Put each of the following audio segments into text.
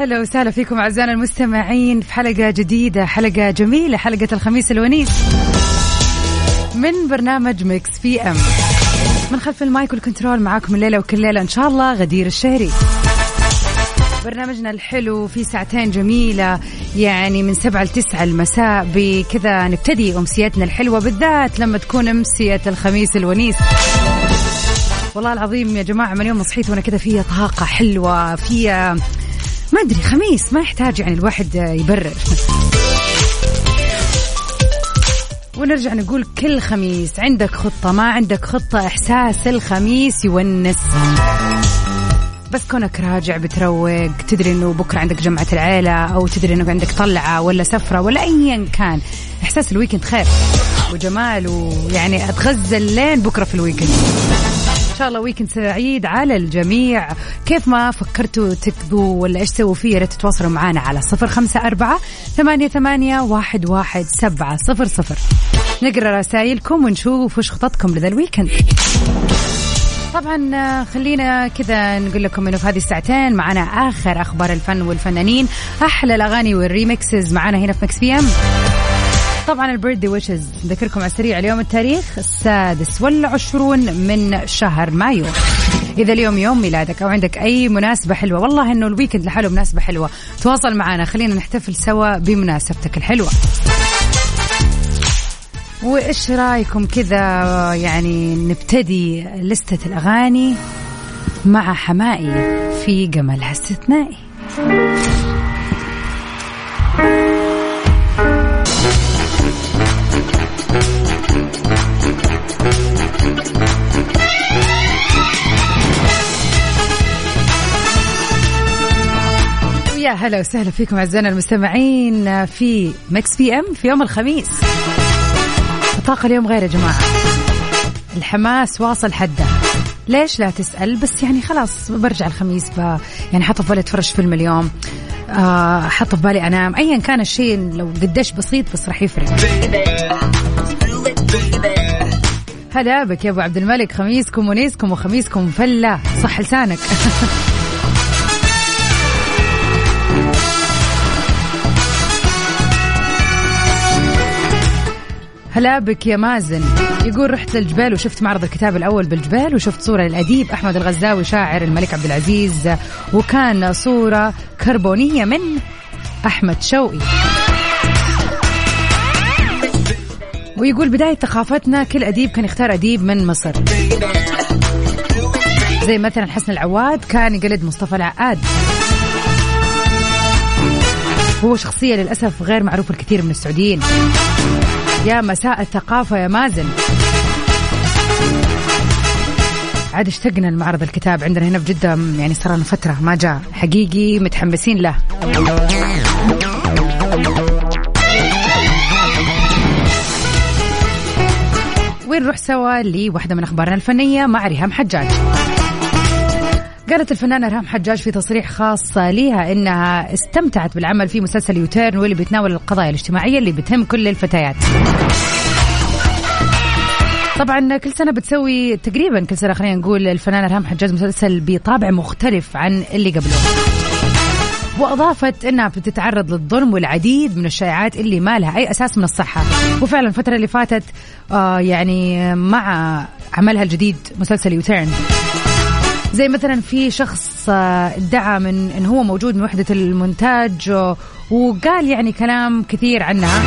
هلا وسهلا فيكم أعزائنا المستمعين في حلقة جديدة حلقة جميلة حلقة الخميس الونيس من برنامج Mix PM من خلف ال mic وال control معاكم الليلة وكل ليلة إن شاء الله غدير الشهري. برنامجنا الحلو في ساعتين جميلة يعني من سبعة لتسعة المساء بكذا نبتدي أمسيتنا الحلوة بالذات لما تكون أمسية الخميس الونيس. والله العظيم يا جماعة من يوم صحيت وأنا كذا فيها طاقة حلوة فيها ما أدري خميس ما يحتاج يعني الواحد يبرر. ونرجع نقول كل خميس عندك خطة ما عندك خطة إحساس الخميس يونس. بس كونك راجع بتروق تدري إنه بكرة عندك جمعة العيلة أو تدري إنه عندك طلعة ولا سفرة ولا ايا كان إحساس الويكند خير. وجمال ويعني أتغزل لين بكرة في ال weekend شاء الله weekend سعيد على الجميع. كيف ما فكرتوا تقضوا ولا إيش تسووا فيه ريت تتواصلوا معنا على صفر خمسة أربعة ثمانية, ثمانية واحد, واحد سبعة صفر صفر. نقرأ رسائلكم ونشوف وش خططكم لذا ال weekend. طبعا خلينا كذا نقول لكم إنه في هذه الساعتين معنا آخر أخبار الفن والفنانين. أحلى الأغاني وال remixes معنا هنا في Mix PM طبعا ال birthday wishes نذكركم على السريع اليوم التاريخ السادس والعشرون من شهر مايو. إذا اليوم يوم ميلادك أو عندك أي مناسبة حلوة والله إنه ال weekend لحاله مناسبة حلوة. تواصل معنا خلينا نحتفل سوا بمناسبتك الحلوة. وإيش رأيكم كذا يعني نبتدي لستة الأغاني مع حماقي في جمالها استثنائي. ويا هلا وسهلا فيكم أعزائنا المستمعين في Mix PM في يوم الخميس. الطاقة اليوم غير يا جماعة. الحماس واصل حده ليش لا تسأل؟ بس يعني خلاص برجع الخميس ب... يعني حاطة في بالي اتفرج فيلم اليوم. آه حاطة في بالي أنام. ايا كان الشيء لو قديش بسيط بس راح يفرق. هلا بك يا أبو عبد الملك. خميسكم ونيسكم وخميسكم فلة. صح لسانك. هلا بك يا مازن. يقول رحت للجبال وشفت معرض الكتاب الأول بالجبال وشفت صورة للأديب أحمد الغزاوي شاعر الملك عبد العزيز وكان صورة كربونية من أحمد شوقي. ويقول بداية ثقافتنا كل أديب كان يختار أديب من مصر. زي مثلا حسن العواد كان يقلد مصطفى العقاد. هو شخصية للأسف غير معروف الكثير من السعوديين. يا مساء الثقافة يا مازن. عاد اشتقنا لمعرض الكتاب عندنا هنا في جدة يعني صار لنا فترة ما جاء. حقيقي متحمسين له. ونروح سوا لواحدة من أخبارنا الفنية مع ريهام حجاج. قالت الفنانة ريهام حجاج في تصريح خاص لها إنها استمتعت بالعمل في مسلسل يوتيرن واللي بيتناول القضايا الاجتماعية اللي بتهم كل الفتيات. طبعا كل سنة بتسوي تقريبا كل سنة خلينا نقول الفنانة ريهام حجاج مسلسل بطابع مختلف عن اللي قبله. وأضافت إنها بتتعرض للظلم والعديد من الشائعات اللي ما لها أي أساس من الصحة وفعلا الفترة اللي فاتت آه يعني مع عملها الجديد مسلسل يوتيرن زي مثلا في شخص آه، ادعى من إن هو موجود من وحدة المونتاج وقال يعني كلام كثير عنها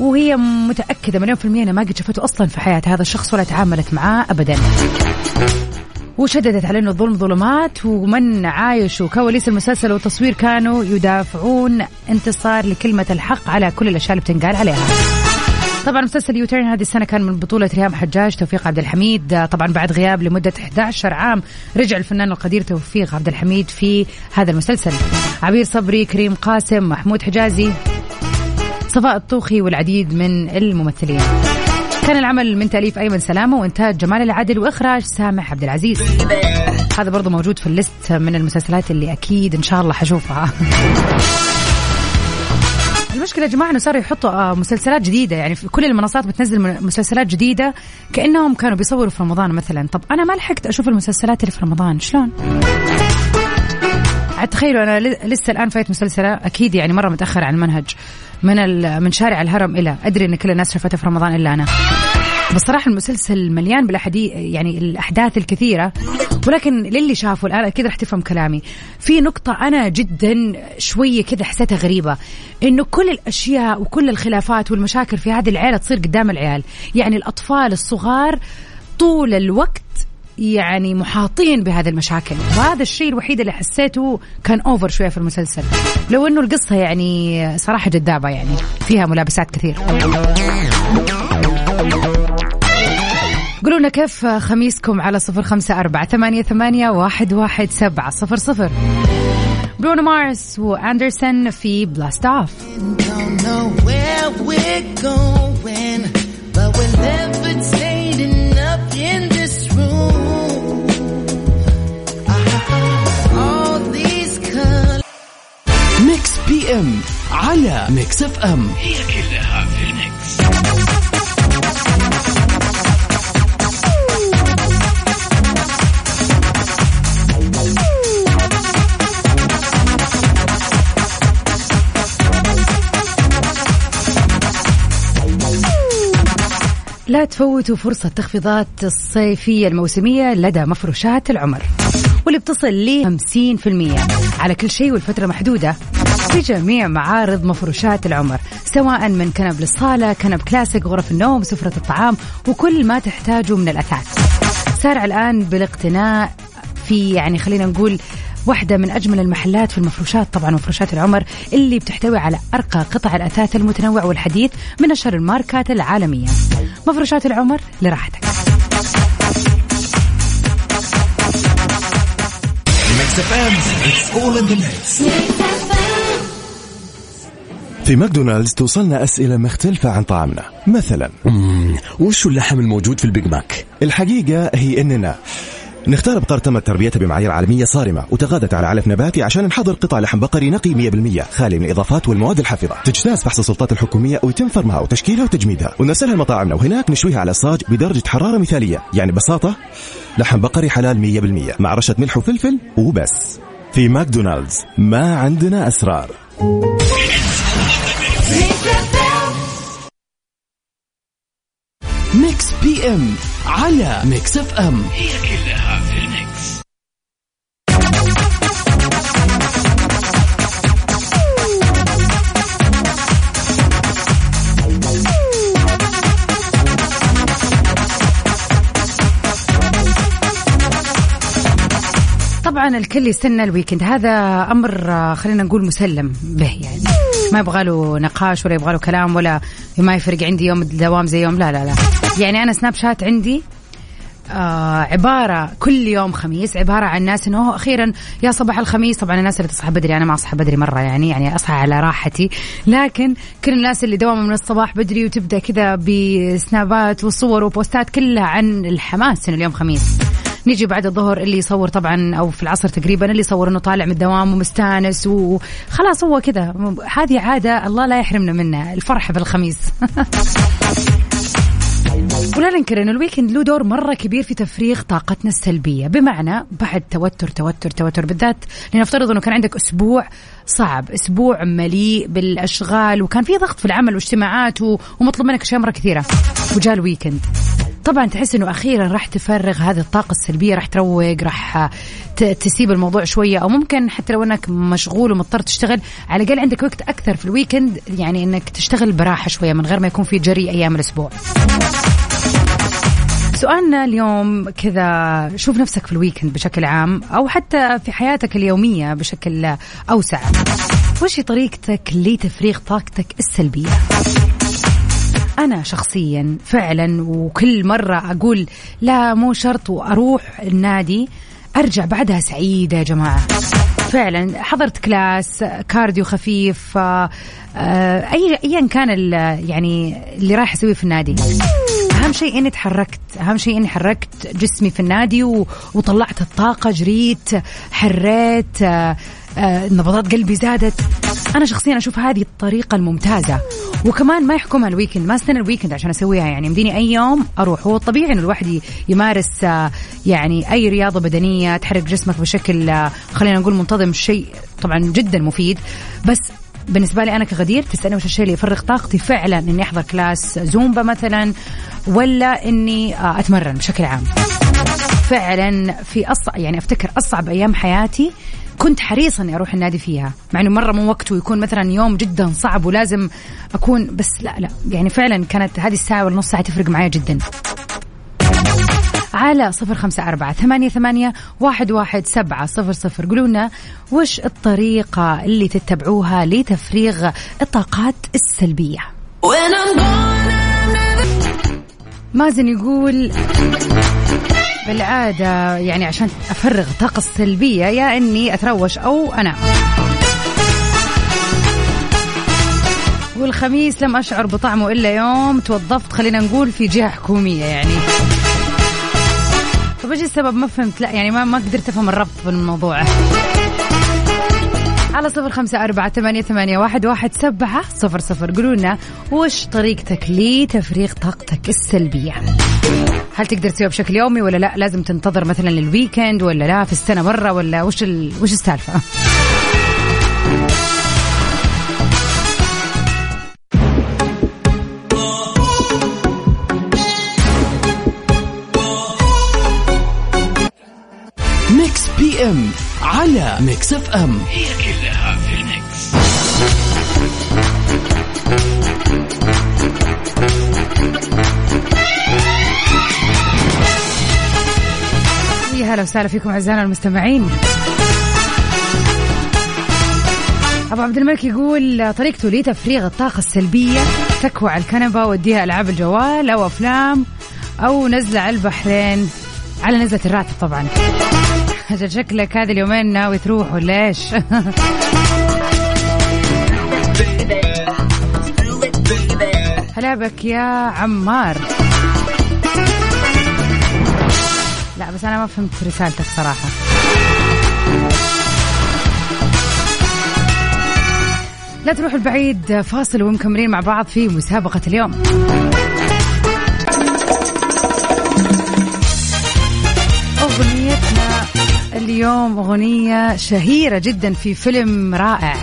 وهي متأكدة مليون في المية إنها ما قد شافته أصلا في حياتها هذا الشخص ولا تعاملت معاه ابدا. وشددت على إنه الظلم ظلمات ومن عايشوا كواليس المسلسل والتصوير كانوا يدافعون انتصار لكلمة الحق على كل الأشياء اللي بتنقال عليها. طبعا مسلسل U-Turn هذه السنة كان من بطولة ريهام حجاج توفيق عبد الحميد. طبعا بعد غياب لمدة 11 عام رجع الفنان القدير توفيق عبد الحميد في هذا المسلسل. عبير صبري كريم قاسم محمود حجازي صفاء الطوخي والعديد من الممثلين. كان العمل من تأليف أيمن سلامة وإنتاج جمال العدل وإخراج سامح عبد العزيز. هذا برضو موجود في ال list من المسلسلات اللي أكيد إن شاء الله حشوفها. المشكلة يا جماعة إنه صاروا يحطوا آه، مسلسلات جديدة. يعني في كل المنصات بتنزل مسلسلات جديدة كأنهم كانوا بيصوروا في رمضان مثلا. طب أنا ما لحقت أشوف المسلسلات اللي في رمضان. شلون؟ تخيلوا أنا لسه الآن فايت مسلسلة أكيد يعني مرة متاخر عن المنهج من من شارع الهرم إلى. أدري إن كل الناس شافته في رمضان إلا أنا. بصراحة المسلسل مليان بالاحاديث يعني الأحداث الكثيرة ولكن للي شافوا الآن أكيد رح تفهم كلامي. في نقطة أنا جدا شوية كذا حسيتها غريبة إنه كل الأشياء وكل الخلافات والمشاكل في هذه العيلة تصير قدام العيال. يعني الأطفال الصغار طول الوقت يعني محاطين بهذه المشاكل. وهذا الشيء الوحيد اللي حسيته كان اوفر شوية في المسلسل. لو إنه القصة يعني صراحة جذابة يعني فيها ملابسات كثير. قولوا لنا كيف خميسكم على صفر خمسة أربعة ثمانية, ثمانية واحد, واحد سبعة صفر صفر. برونو مارس وأندرسون في Blast Off Mix PM على Mix FM هي كلها لا تفوتوا فرصة تخفيضات الصيفية الموسمية لدى مفروشات العمر واللي بتصل ل 50% على كل شيء والفترة محدودة في جميع معارض مفروشات العمر سواء من كنب للصالة كنب كلاسيك غرف النوم سفرة الطعام وكل ما تحتاجه من الأثاث سارع الآن بالاقتناء في يعني خلينا نقول واحدة من أجمل المحلات في المفروشات طبعا مفروشات العمر اللي بتحتوي على أرقى قطع الأثاث المتنوع والحديث من أشهر الماركات العالمية. مفروشات العمر لراحتك. في ماكدونالدز توصلنا أسئلة مختلفة عن طعامنا. مثلا وش اللحم الموجود في ال Big Mac؟ الحقيقة هي إننا نختار بقر تمت تربيته بمعايير عالمية صارمة وتغذت على علف نباتي عشان نحضر قطع لحم بقري نقي 100% خالي من الإضافات والمواد الحافظة. تجتاز فحص السلطات الحكومية ويتم فرمها وتشكيلها وتجميدها. ونرسلها لمطاعمنا وهناك نشويها على صاج بدرجة حرارة مثالية. يعني ببساطة لحم بقري حلال 100% مع رشة ملح وفلفل وبس. في ماكدونالدز ما عندنا أسرار. Mix PM على Mix FM. هي كلها طبعا الكل يستنى الويكند. هذا أمر آه، خلينا نقول مسلم به يعني. ما يبغى له نقاش ولا يبغى له كلام ولا ما يفرق عندي يوم الدوام زي يوم. لا لا لا. يعني أنا سناب شات عندي آه عبارة كل يوم خميس عبارة عن ناس إنه أخيرا يا صباح الخميس. طبعا الناس اللي تصحى بدري أنا ما أصحى بدري مرة يعني يعني أصحى على راحتي. لكن كل الناس اللي دوام من الصباح بدري وتبدأ كذا بسنابات وصور وبوستات كلها عن الحماس إنه اليوم خميس. نيجي بعد الظهر اللي يصور طبعا أو في العصر تقريبا اللي يصور إنه طالع من الدوام ومستانس وخلاص هو كذا. هذه عادة الله لا يحرمنا منها الفرح بالخميس. ولا ننكر إنه ال weekend له دور مرة كبير في تفريغ طاقتنا السلبية. بمعنى بعد توتر توتر توتر بالذات لنفترض إنه كان عندك أسبوع صعب أسبوع مليء بالأشغال وكان في ضغط في العمل واجتماعات ومطلوب منك أشياء مرة كثيرة. وجاء ال weekend. طبعا تحس إنه أخيرا راح تفرغ هذه الطاقة السلبية راح تروق راح تسيب الموضوع شوية أو ممكن حتى لو إنك مشغول ومضطر تشتغل على الأقل عندك وقت أكثر في ال weekend يعني إنك تشتغل براحة شوية من غير ما يكون في جري أيام الأسبوع. سؤالنا اليوم كذا شوف نفسك في ال weekend بشكل عام أو حتى في حياتك اليومية بشكل أوسع. وش طريقتك لتفريغ طاقتك السلبية؟ أنا شخصيا فعلا وكل مرة أقول لا مو شرط وأروح النادي أرجع بعدها سعيدة يا جماعة. فعلا حضرت class cardio خفيف آه، آه، اي ايا كان يعني اللي رايح أسويه في النادي. أهم شيء إني تحركت أهم شيء إني حركت جسمي في النادي وطلعت الطاقة جريت حريت آه، نبضات قلبي زادت. أنا شخصيا أشوف هذه الطريقة الممتازة. وكمان ما يحكمها ال weekend ما استنى ال weekend عشان أسويها يعني يمديني أي يوم أروح. هو الطبيعي إنه الواحد يمارس آه، يعني أي رياضة بدنية تحرك جسمك بشكل خلينا نقول منتظم شيء طبعا جدا مفيد. بس بالنسبة لي أنا كغدير تسألني وش الشيء اللي يفرغ طاقتي فعلا إني أحضر class Zumba مثلا ولا إني أتمرن بشكل عام. فعلا في أصعب يعني أفتكر أصعب أيام حياتي كنت حريصة أني أروح النادي فيها مع إنه مرة مو وقته يكون مثلا يوم جدا صعب ولازم أكون بس لا لا يعني فعلا كانت هذه الساعة والنص ساعة تفرق معايا جدا. على صفر خمسة أربعة ثمانية, ثمانية واحد, واحد سبعة صفر صفر. قولوا لنا وش الطريقة اللي تتبعوها لتفريغ الطاقات السلبية؟ مازن يقول بالعادة يعني عشان أفرغ الطاقة السلبية يا إني أتروش أو أنام. والخميس لم أشعر بطعمه إلا يوم توظفت خلينا نقول في جهة حكومية يعني. طيب إيش السبب؟ ما فهمت. لا يعني ما ما قدرت أفهم الربط بالموضوع على صفر خمسة أربعة ثمانية, ثمانية واحد, واحد سبعة صفر صفر. قولوا لنا وش طريقتك لتفريغ طاقتك السلبية؟ هل تقدر تسويها بشكل يومي ولا لا؟ لازم تنتظر مثلا لل weekend ولا لا؟ في السنة مرة ولا وش ال... وش السالفة؟ Mix PM على Mix FM هي كلها في ال mix. هلا وسهلا فيكم أعزائنا المستمعين. أبو عبد الملك يقول طريقته لتفريغ الطاقة السلبية تكوى على الكنبة وديها ألعاب الجوال أو أفلام أو نزلة على البحرين. على نزلة الراتب طبعا. شكلك هذه اليومين ناوي تروح ولا إيش؟ هلا بك يا عمار. بس أنا ما فهمت رسالتك صراحة. لا تروح البعيد فاصل ومكملين مع بعض في مسابقة اليوم. أغنيتنا اليوم أغنية شهيرة جدا في فيلم رائع.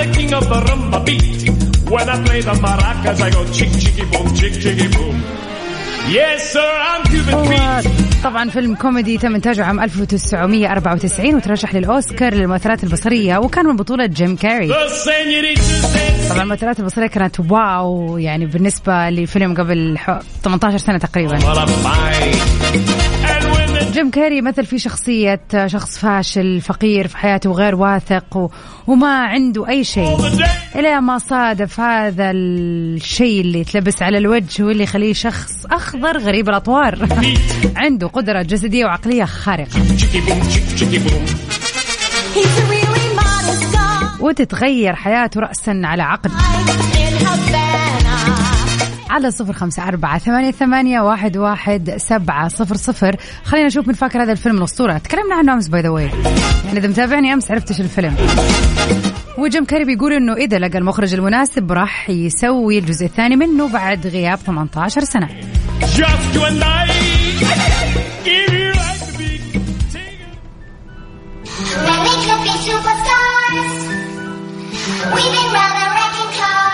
The king of the rumba beat. When I play the maracas, I go chick chicky boom, chick chicky boom. Yes sir, I'm Cuban Pete. طبعا فيلم كوميدي تم إنتاجه عام 1994 وترشح للأوسكار للمؤثرات البصرية وكان من بطولة جيم كاري. طبعا المؤثرات البصرية كانت wow يعني بالنسبة لفيلم قبل 18 سنة تقريبا. جيم كاري مثل في شخصية شخص فاشل فقير في حياته وغير واثق. وما عنده أي شيء. إلى ما صادف هذا الشيء اللي تلبس على الوجه واللي يخليه شخص أخضر غريب الأطوار. عنده قدرة جسدية وعقلية خارقة. وتتغير حياته رأسا على عقد على صفر خمسة أربعة ثمانية, ثمانية واحد, واحد سبعة صفر صفر. خلينا نشوف من فاكر هذا الفيلم الأسطورة. تكلمنا عنه أمس by the way يعني إذا متابعني أمس عرفت إيش الفيلم. وجيم كاري بيقول إنه إذا لقى المخرج المناسب راح يسوي الجزء الثاني منه بعد غياب 18 سنة. We've been rather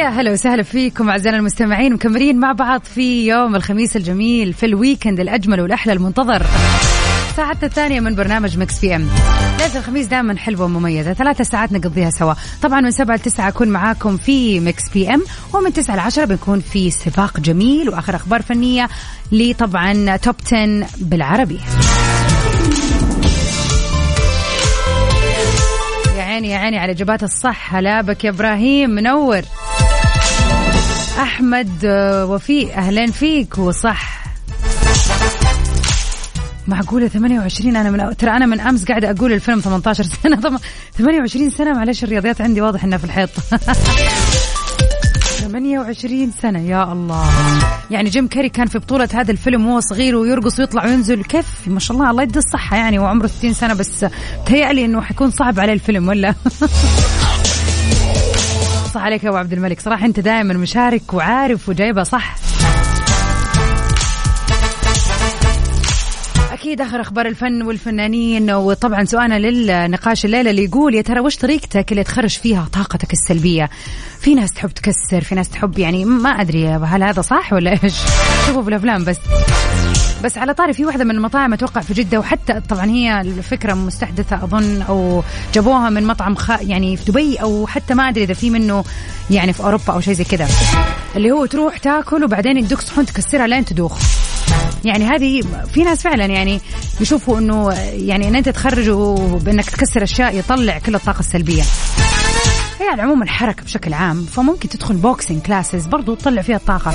ويا هلا وسهلا فيكم أعزائنا المستمعين مكملين مع بعض في يوم الخميس الجميل في ال weekend الأجمل والأحلى المنتظر. ساعتنا الثانية من برنامج Mix PM. ليلة الخميس دائما حلوة ومميزة ثلاثة ساعات نقضيها سوا. طبعا من سبعة لتسعة أكون معاكم في Mix PM ومن تسعة لعشرة بنكون في سباق جميل وآخر أخبار فنية لطبعا top 10 بالعربي. يا عيني يا عيني على إجابات الصح. هلا بك يا إبراهيم منور. أحمد آه، وفيق أهلين فيك وصح. معقولة 28 أنا من ترى أنا من أمس قاعدة أقول الفيلم 18 سنة. طبعا 28 سنة معلش الرياضيات عندي واضح إنها في الحيط. 28 سنة يا الله. يعني جيم كاري كان في بطولة هذا الفيلم وهو صغير ويرقص ويطلع وينزل. كيف؟ ما شاء الله الله يدي الصحة يعني وعمره 60 سنة بس تهيألي إنه حيكون صعب عليه الفيلم ولا؟ صح عليك يا أبو عبد الملك. صراحة أنت دائما مشارك وعارف وجايبها صح. أكيد آخر أخبار الفن والفنانين وطبعا سؤالنا للنقاش الليلة اللي يقول يا ترى وش طريقتك اللي تخرج فيها طاقتك السلبية؟ في ناس تحب تكسر في ناس تحب يعني ما أدري هل هذا صح ولا إيش؟ شوفوا في الأفلام بس. بس على طاري في واحدة من المطاعم أتوقع في جدة وحتى طبعا هي الفكرة مستحدثة أظن أو جابوها من مطعم خ... يعني في دبي أو حتى ما أدري إذا في منه يعني في أوروبا أو شيء زي كذا. اللي هو تروح تاكل وبعدين يدوك صحون تكسرها لين تدوخ. يعني هذه في ناس فعلا يعني يشوفوا إنه يعني إن أنت تخرج بانك تكسر أشياء يطلع كل الطاقة السلبية. هي على العموم الحركة بشكل عام فممكن تدخل boxing classes برضو تطلع فيها الطاقة.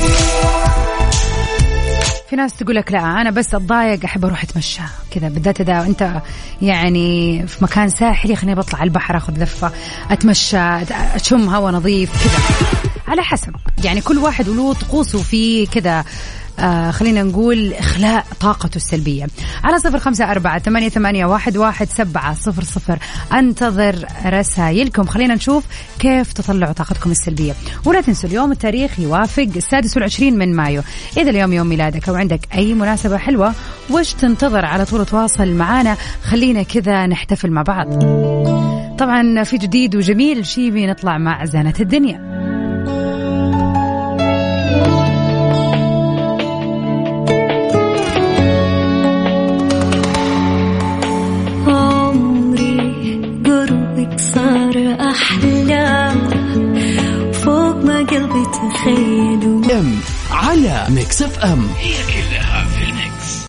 في ناس تقول لك لا أنا بس أتضايق أحب أروح أتمشى. كذا بالذات إذا أنت يعني في مكان ساحلي خليني بطلع على البحر أخذ لفة أتمشى أشم هواء نظيف كذا. على حسب. يعني كل واحد وله طقوسه في كذا. آه خلينا نقول إخلاء طاقته السلبية. على صفر خمسة أربعة ثمانية, ثمانية واحد, واحد سبعة صفر صفر. أنتظر رسائلكم. خلينا نشوف كيف تطلعوا طاقتكم السلبية. ولا تنسوا اليوم التاريخ يوافق السادس والعشرين من مايو. إذا اليوم يوم ميلادك أو عندك أي مناسبة حلوة وش تنتظر على طول تواصل معنا خلينا كذا نحتفل مع بعض. طبعا في جديد وجميل شيبي نطلع مع زانة الدنيا. أحلى فوق ما قلبي تخيل ام على ميكس اف ام. هي كلها في الميكس.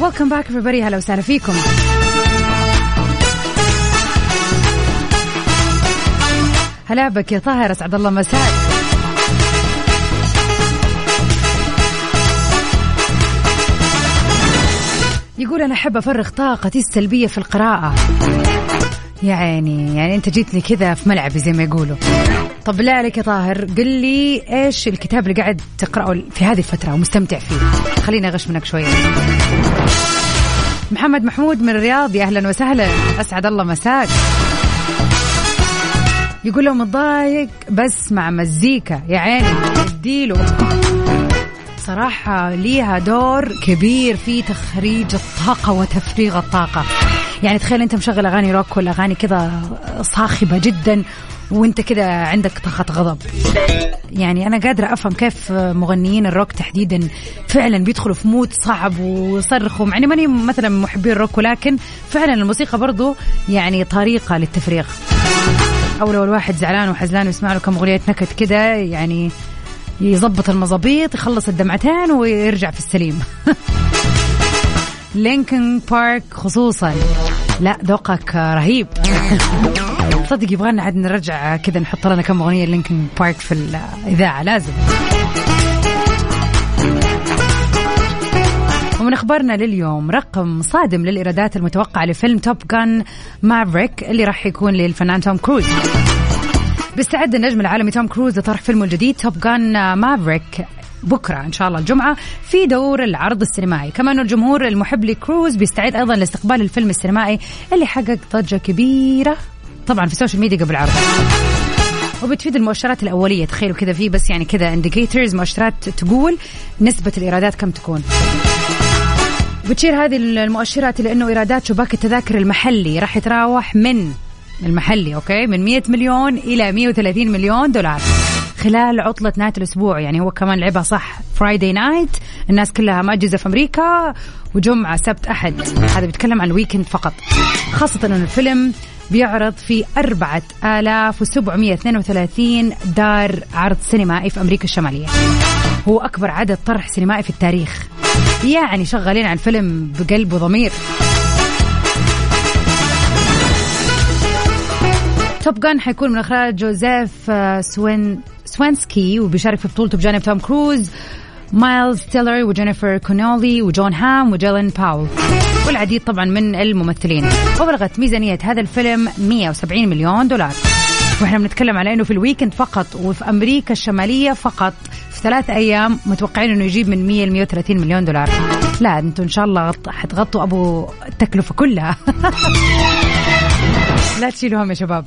welcome back everybody. هلا وسهلا فيكم هلا بك يا طاهر أسعد الله مساك. يقول أنا أحب أفرغ طاقتي السلبية في القراءة. يا عيني يعني أنت جيتني كذا في ملعبي زي ما يقولوا. طب بالله عليك يا طاهر قل لي إيش الكتاب اللي قاعد تقرأه في هذه الفترة ومستمتع فيه؟ خليني أغش منك شوية. محمد محمود من الرياض يا أهلا وسهلا. أسعد الله مساك. يقول له متضايق بس مع مزيكا. يا عيني اديله. صراحة ليها دور كبير في تخريج الطاقة وتفريغ الطاقة. يعني تخيل أنت مشغل أغاني روك ولا أغاني كذا صاخبة جدا وأنت كذا عندك طاقة غضب. يعني أنا قادرة أفهم كيف مغنيين الروك تحديدا فعلا بيدخلوا في mood صعب ويصرخوا مع إني ماني مثلا محبين الروك ولكن فعلا الموسيقى برضو يعني طريقة للتفريغ. أو لو الواحد زعلان وحزلان ويسمع له كم أغنية نكت كذا يعني يظبط المظابيط يخلص الدمعتين ويرجع في السليم. لينكن بارك خصوصا. لا ذوقك رهيب. صدق يبغانا عاد نرجع كذا نحط لنا كم أغنية لينكن بارك في الإذاعة لازم. ومن أخبارنا لليوم رقم صادم للإيرادات المتوقعة لفيلم توب جان مافريك اللي راح يكون للفنان توم كروز. بيستعد النجم العالمي توم كروز لطرح فيلمه الجديد توب جان مافريك. بكرة إن شاء الله الجمعة في دور العرض السينمائي. كمان الجمهور المحب لكروز بيستعد أيضا لاستقبال الفيلم السينمائي اللي حقق ضجة كبيرة. طبعا في السوشيال ميديا قبل عرضه. وبتفيد المؤشرات الأولية. تخيلوا كذا في بس يعني كذا indicators مؤشرات تقول نسبة الإيرادات كم تكون. بتشير هذه المؤشرات لأنه إيرادات شباك التذاكر المحلي. راح يتراوح من المحلي أوكي؟ من 100 مليون إلى 130 مليون دولار. خلال عطلة نهاية الأسبوع يعني هو كمان لعبها صح Friday night الناس كلها مأجزة في أمريكا وجمعة سبت أحد. هذا بيتكلم عن ال weekend فقط. خاصة أن الفيلم بيعرض في 4732 دار عرض سينمائي في أمريكا الشمالية. هو أكبر عدد طرح سينمائي في التاريخ. يعني شغالين على الفيلم بقلب وضمير توب جان حيكون من اخراج جوزيف آه، سوين سوينسكي وبيشارك في بطولته بجانب توم كروز مايلز تيلر وجينيفر كونولي وجون هام وجيلين باول. والعديد طبعا من الممثلين. وبلغت ميزانية هذا الفيلم 170 مليون دولار. وإحنا بنتكلم على إنه في ال weekend فقط وفي أمريكا الشمالية فقط. في ثلاث أيام متوقعين إنه يجيب من 100 ل 130 مليون دولار. لا أنتم إن شاء الله حتغطوا أبو التكلفة كلها. لا تشيلوهم يا شباب.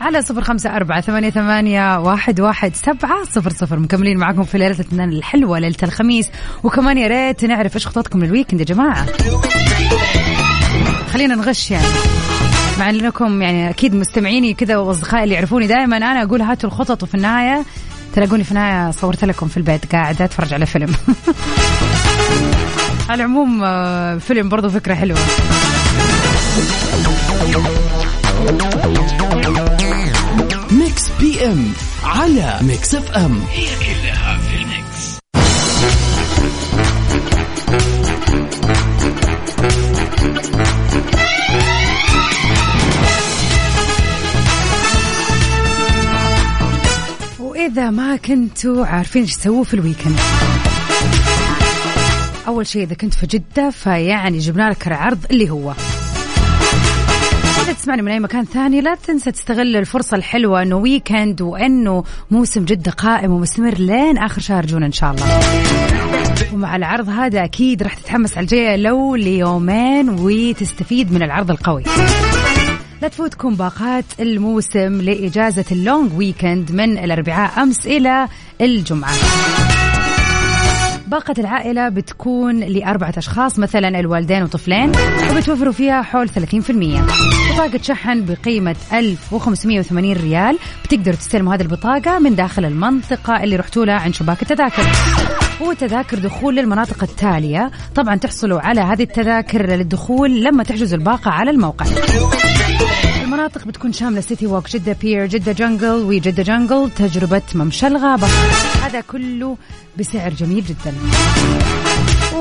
على صفر خمسة أربعة ثمانية, ثمانية واحد, واحد سبعة صفر صفر. مكملين معكم في الأثنين الحلوة ليلة الخميس. وكمان يا ريت نعرف إيش خططكم للويكند يا جماعة. خلينا نغش يعني. مع إنكم يعني أكيد مستمعيني كذا وأصدقائي اللي يعرفوني دائما أنا أقول هاتوا الخطط. وفي النهاية تلاقوني في النهاية صورت لكم في البيت. قاعدة أتفرج على فيلم. على العموم آه، فيلم برضو فكرة حلوة. ميكس PM على ميكس إف إم. هي كلها في الميكس وإذا ما كنتوا عارفين إيش تسووا في ال weekend أول شيء إذا كنت في جدة فيعني جبنا لك العرض اللي هو. إذا تسمعني من أي مكان ثاني لا تنسى تستغل الفرصة الحلوة أنه weekend وأنه موسم جدة قائم ومستمر لين آخر شهر جون إن شاء الله. ومع العرض هذا أكيد راح تتحمس على الجاية لو ليومين وتستفيد من العرض القوي. لا تفوتكم باقات الموسم لإجازة ال long weekend من الأربعاء أمس إلى الجمعة. باقة العائلة بتكون لأربعة أشخاص مثلا الوالدين وطفلين وبتوفروا فيها حول 30% بطاقة شحن بقيمة 1580 ريال. بتقدروا تستلموا هذه البطاقة من داخل المنطقة اللي رحتوا لها عند شباك التذاكر. وتذاكر دخول للمناطق التالية. طبعا تحصلوا على هذه التذاكر للدخول لما تحجزوا الباقة على الموقع. المناطق بتكون شاملة سيتي ووك جدة بير جدة جنجل وجدة جنجل تجربة ممشى الغابة. هذا كله بسعر جميل جدا.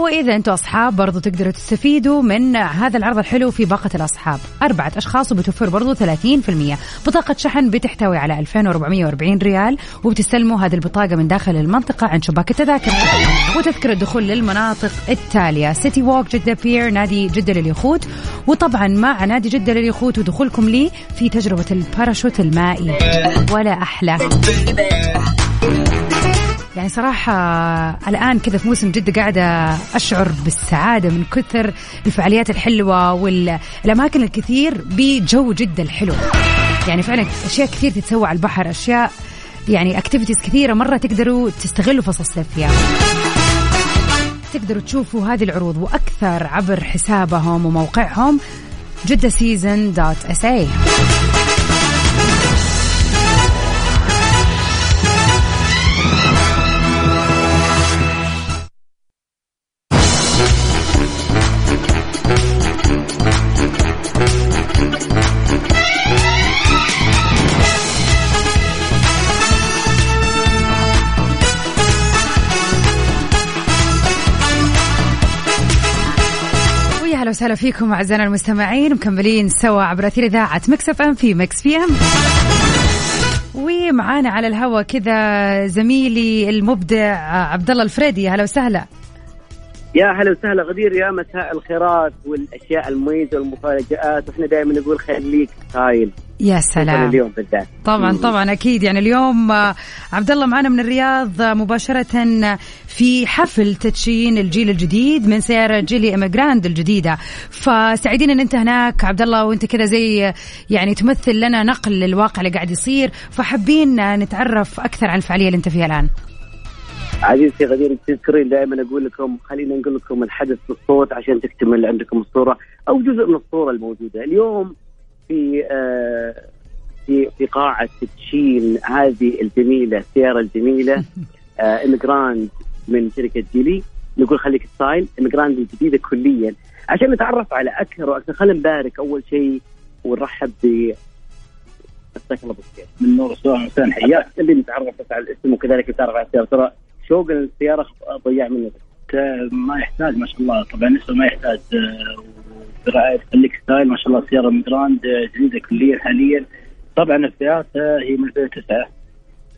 وإذا أنتم أصحاب برضو تقدروا تستفيدوا من هذا العرض الحلو في باقة الأصحاب. أربعة أشخاص وبتوفر برضو 30% بطاقة شحن بتحتوي على 2440 ريال وبتستلموا هذه البطاقة من داخل المنطقة عند شباك التذاكر. وتذكر الدخول للمناطق التالية. سيتي ووك جدة بير نادي جدة لليخوت. وطبعا مع نادي جدة لليخوت ودخولكم لي في تجربة الباراشوت المائي. ولا أحلى. يعني صراحة الآن كذا في موسم جدة قاعدة أشعر بالسعادة من كثر الفعاليات الحلوة والأماكن الكثير بجو جدة الحلو. يعني فعلا أشياء كثير تتسوى على البحر أشياء يعني اكتيفيتيز كثيرة مرة تقدروا تستغلوا فصل الصيف فيها. تقدروا تشوفوا هذه العروض وأكثر عبر حسابهم وموقعهم جدة سيزن دوت اس اي وسهلا فيكم أعزائنا المستمعين مكملين سوا عبر أثير إذاعة مكس إف إم في مكس PM. ومعانا على الهوا كذا زميلي المبدع عبد الله الفريدي هلا وسهلا. يا هلا وسهلا غدير يا مساء الخيرات والأشياء المميزة والمفاجآت. وإحنا دائما نقول خليك style يا سلام. اليوم بالذات. طبعا طبعا أكيد. يعني اليوم آه، عبد الله معنا من الرياض آه، مباشرة في حفل تدشين الجيل الجديد من سيارة جيلي اميجراند الجديدة. فسعيدين إن أنت هناك. عبد الله وأنت كذا زي آه، يعني تمثل لنا نقل للواقع اللي قاعد يصير. فحابين نتعرف أكثر عن الفعالية اللي أنت فيها الآن. عزيزتي غدير تذكرين دائما أقول لكم خلينا نقول لكم الحدث بالصوت عشان تكتمل عندكم الصورة أو جزء من الصورة الموجودة. اليوم في آه في في قاعة تدشين هذه الجميلة السيارة الجميلة آه اميجراند من شركة جيلي نقول خليك ستايل اميجراند الجديده كليا. عشان نتعرف على أكثر وأكثر خلينا نبارك أول شيء ونرحب ب مساك الله بالخير. من نور السؤال مساء حياك اللي نتعرف بس على الاسم وكذلك نتعرف على السيارة. ترى شوق السياره ضيع مني ما يحتاج ما شاء الله. طبعا لسه ما يحتاج برعايه خليك ستايل ما شاء الله سيارة من جراند جديدة كليا حاليا. طبعا الفئات هي من 2009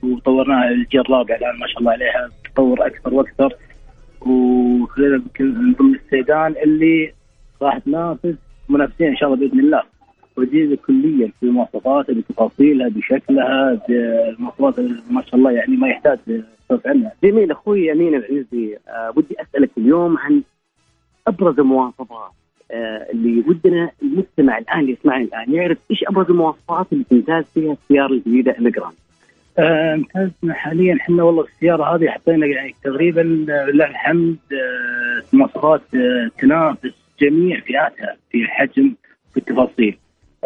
وطورناها الجيل الرابع الآن ما شاء الله عليها تطور أكثر وأكثر. وخلينا من ضمن السيدان اللي راح تنافس منافسين إن شاء الله بإذن الله. وجديده كليا في مواصفاتها بتفاصيلها بشكلها بالمواصفات ما شاء الله يعني ما يحتاج صوت عنها. جميل أخوي أمين العزيزي آه ودي أسألك اليوم عن أبرز المواصفات آه اللي ودنا المستمع الآن اللي يسمعني الآن يعرف إيش أبرز المواصفات اللي تمتاز فيها السيارة الجديدة Emgrand. آه امتازنا حاليا إحنا والله السيارة هذه حطينا يعني تقريبا لله الحمد آه مواصفات آه تنافس جميع فئاتها في الحجم في التفاصيل.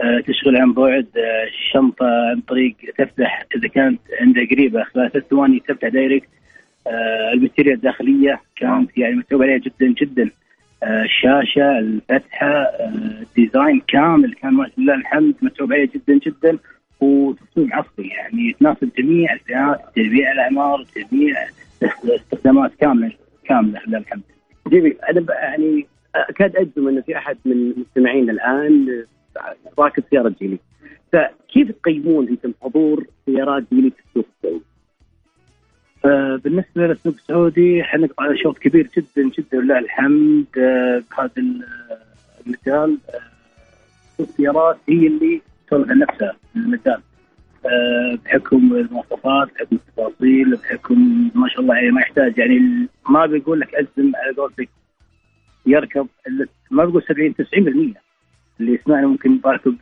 آه، تشغل عن بعد آه، الشنطة عن طريق تفتح إذا كانت عندها قريبة خلال ثلاث ثواني تفتح direct آه، ال material الداخلية كانت يعني متعوب عليها جدا جدا الشاشة الفتحة الديزاين كامل كان ما لله الحمد متعوب عليه جدا جدا وتصميم عصري يعني تناسب جميع الفئات جميع الأعمار جميع استخدامات كاملة كاملة لله الحمد. جميل أنا يعني أكاد أجزم انه في أحد من مستمعينا الآن راكب سيارة جيلي فكيف تقيمون أنتم حضور سيارات جيلي في السوق السعودي؟ بالنسبة للسوق السعودي إحنا نقطع على شوط كبير جدا جدا ولله الحمد آه، بهذا المجال آه، سوق السيارات هي اللي عن نفسها المجال. آه، بحكم المواصفات بحكم التفاصيل بحكم ما شاء الله يعني ما يحتاج يعني ما بيقول لك ازم على قولتك يركب ما بقول 70 90% اللي يسمعنا ممكن راكب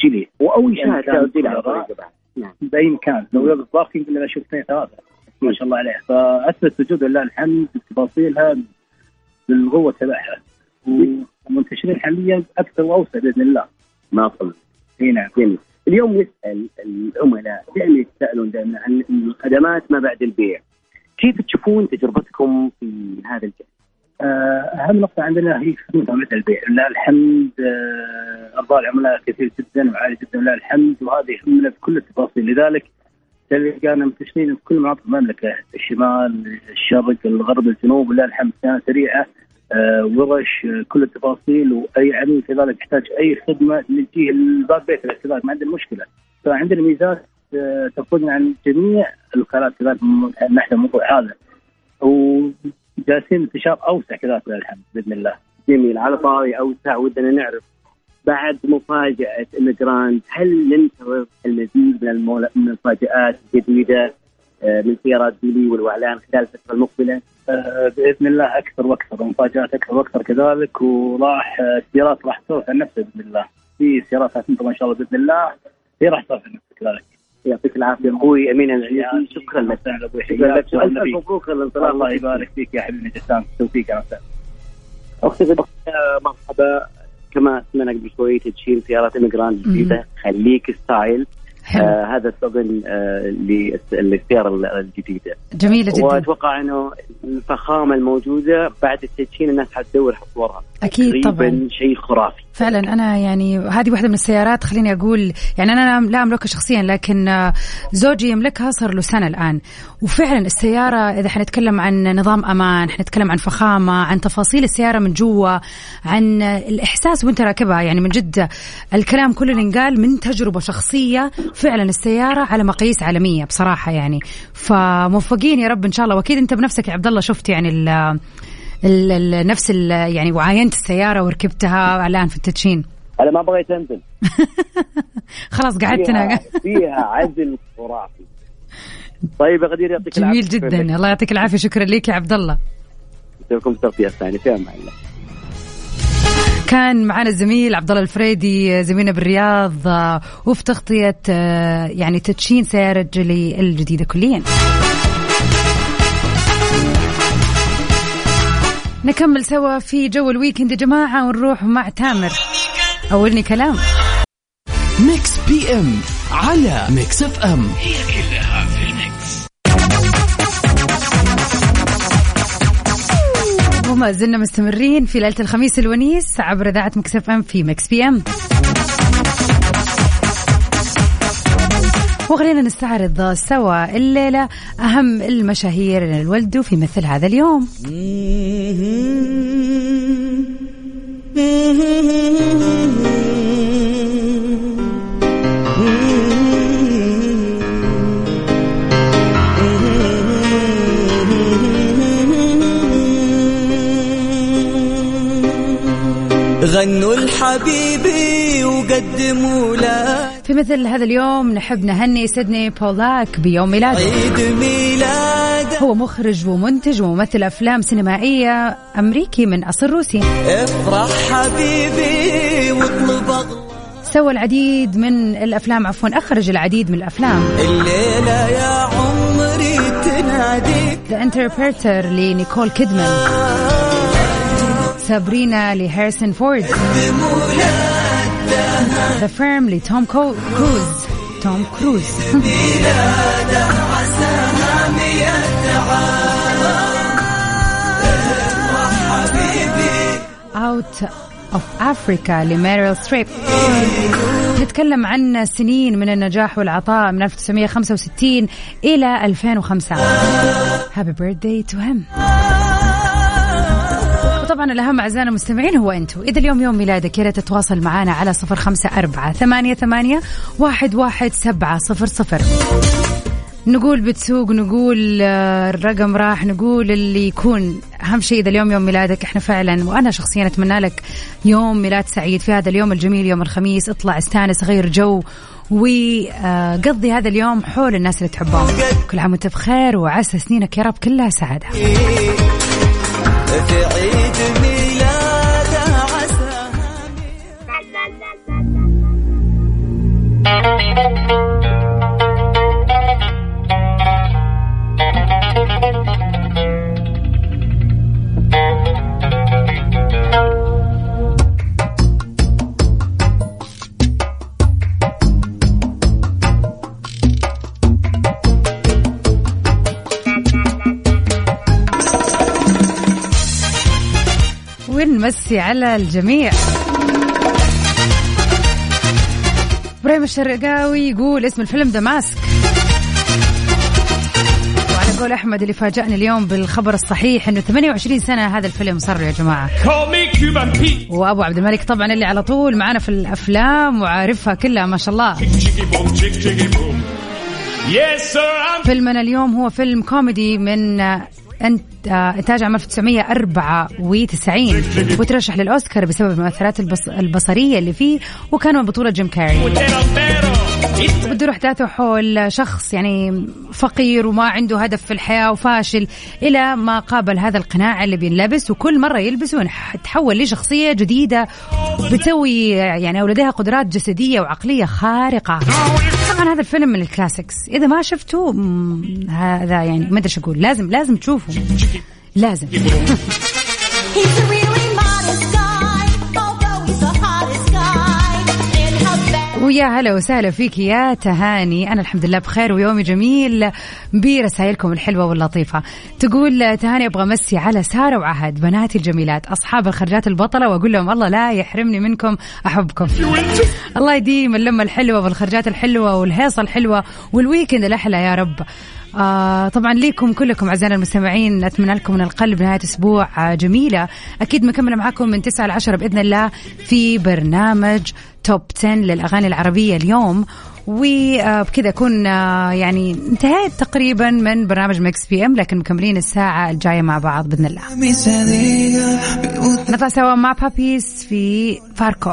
جيلي. يشاهد جيلي نعم. بأي مكان لو باركينج إلا أشوف اثنين ثلاثة. ما شاء الله عليه. فأثبت وجود لله الحمد بتفاصيلها بالقوة تبعها. ومنتشرين حاليا أكثر وأوسع بإذن الله. ما طلع إي نعم. جميل اليوم نسال العملاء دائما يتسالون دائما عن الخدمات ما بعد البيع؟ كيف تشوفون تجربتكم في هذا الجانب؟ آه، أهم نقطة عندنا هي عمليه البيع. لله الحمد آه، أرضاء العملاء كثير جدا وعالي جدا لله الحمد وهذا يهمنا بكل التفاصيل. لذلك تلقانا منتشرين في كل مناطق المملكة الشمال الشرق الغرب الجنوب لله الحمد سريعة آه، ورش كل التفاصيل وأي عميل كذلك يحتاج أي خدمة نجيه لباب بيته كذلك ما عندنا مشكلة. فعندنا ميزات تفوقنا عن جميع الوكالات كذلك نحن الموضوع هذا. جالسين انتشار أوسع كذلك الحمد بإذن الله. جميل على طاري أوسع ودنا نعرف. بعد مفاجأة المجراند هل ننتظر المزيد من المفاجآت الجديدة آه، من سيارات ديلي والإعلان خلال الفترة المقبلة؟ آه، بإذن الله أكثر وأكثر مفاجآت أكثر وأكثر كذلك وراح السيارات راح تصرف عن نفسها بإذن الله. في سيارات راح تنتظر ان شاء الله بإذن الله هي راح تصرف عن نفسها كذلك. يعطيك العافية أخوي أمين العزيزي شكرا لك. شكرا لك. والف مبروك الانطلاق. الله يبارك فيك يا حبيبي جسام توفيق يا أختي مرحبا. كما سمعنا قبل شوي تدشين سيارات Emgrand جديدة. خليك style. آه هذا ال slogan آه للسياره الجديدة. جميلة جدا. وأتوقع إنه الفخامة الموجودة بعد التدشين الناس حتدور صورها أكيد طبعا. شيء خرافي. فعلا أنا يعني هذه واحدة من السيارات خليني أقول يعني أنا لا أملكها شخصيا لكن آه، زوجي يملكها صار له سنة الآن. وفعلا السيارة إذا حنتكلم عن نظام أمان حنتكلم عن فخامة عن تفاصيل السيارة من جوا عن الإحساس وانت راكبها يعني من جد الكلام كله اللي انقال من تجربة شخصية. فعلا السيارة على مقاييس عالمية بصراحة يعني. فموفقين يا رب إن شاء الله. وأكيد أنت بنفسك يا عبد الله شفت يعني ال ال نفس ال يعني وعاينت السيارة وركبتها الآن في التدشين. أنا ما بغيت أنزل. خلاص قعدت أنا فيها عزل خرافي. طيب يا غدير يعطيك جميل العافية. جدا. الله يعطيك العافية. شكرا لك يا عبد الله. لكم تغطيه ثانية في أمان الله كان معنا الزميل عبد الله الفريدي زميلنا بالرياض آه، وفي تغطية آه، يعني تدشين سيارة جيلي الجديدة كليا. نكمل سوا في جو ال weekend يا جماعة ونروح مع تامر. أولني كلام. Mix PM على Mix FM. وما زلنا مستمرين في ليلة الخميس الونيس عبر إذاعة Mix FM في Mix PM. وخلينا نستعرض سوا الليلة أهم المشاهير اللي في مثل هذا اليوم. غنوا الحبيبي وقدموا له. في مثل هذا اليوم نحب نهني سيدني بولاك بيوم ميلاده. عيد ميلاده. هو مخرج ومنتج وممثل أفلام سينمائية أمريكي من أصل روسي. افرح حبيبي واطلب سوى العديد من الأفلام عفوا أخرج العديد من الأفلام. الليلة يا عمري تناديك. The Interpreter لنيكول كيدمان. Sabrina لهاريسون فورد. The Firm لتوم كروز. توم كروز. Out of Africa لميريل ستريب. نتكلم عن سنين من النجاح والعطاء من 1965 إلى 2005 happy birthday to him وطبعا الأهم أعزائنا المستمعين هو أنتم إذا اليوم يوم ميلادك يا ريت تتواصل معنا على صفر خمسة أربعة ثمانية ثمانية واحد واحد سبعة صفر صفر. نقول بتسوق نقول آه، الرقم راح نقول اللي يكون. أهم شيء إذا اليوم يوم ميلادك إحنا فعلا وأنا شخصيا أتمنى لك يوم ميلاد سعيد. في هذا اليوم الجميل يوم الخميس اطلع استانس غير جو وقضي هذا اليوم حول الناس اللي تحبهم. كل عام وأنت بخير وعسى سنينك يا رب كلها سعادة. عيد ميلاده عسى ونمسي على الجميع. إبراهيم الشرقاوي يقول اسم الفيلم ذا ماسك وعلى قول أحمد اللي فاجأني اليوم بالخبر الصحيح إنه 28 سنة هذا الفيلم صار له يا جماعة. وأبو عبد الملك طبعا اللي على طول معنا في الأفلام وعارفها كلها ما شاء الله. فيلمنا اليوم هو فيلم كوميدي من انت إنتاج عام 1994 وترشح للأوسكار بسبب المؤثرات البص... البصرية اللي فيه وكان من بطولة جيم كاري. وبتدور احداثه حول شخص يعني فقير وما عنده هدف في الحياة وفاشل إلى ما قابل هذا القناع اللي بينلبس وكل مرة يلبسه تحول لشخصية جديدة بتسوي يعني أو لديها قدرات جسدية وعقلية خارقة. طبعا هذا الفيلم من ال classics. إذا ما شفته هذا يعني ما أدري إيش أقول. لازم لازم تشوفه. لازم. ويا هلا وسهلا فيك يا تهاني. أنا الحمد لله بخير ويومي جميل برسائلكم الحلوة واللطيفة. تقول تهاني أبغى أمسي على سارة وعهد بناتي الجميلات أصحاب الخرجات البطلة وأقول لهم الله لا يحرمني منكم أحبكم. الله يديم اللمة الحلوة والخرجات الحلوة والهيصة الحلوة وال weekend الأحلى يا رب. آه طبعا ليكم كلكم أعزائنا المستمعين اتمنى لكم من القلب نهاية أسبوع آه جميلة. أكيد مكملة معاكم من 9 ل 10 بإذن الله في برنامج Top 10 للأغاني العربية اليوم. وبكذا أكون آه يعني انتهيت تقريبا من برنامج Mix PM لكن مكملين الساعة الجاية مع بعض بإذن الله. نطلع سوا مع بابيس في فاركو.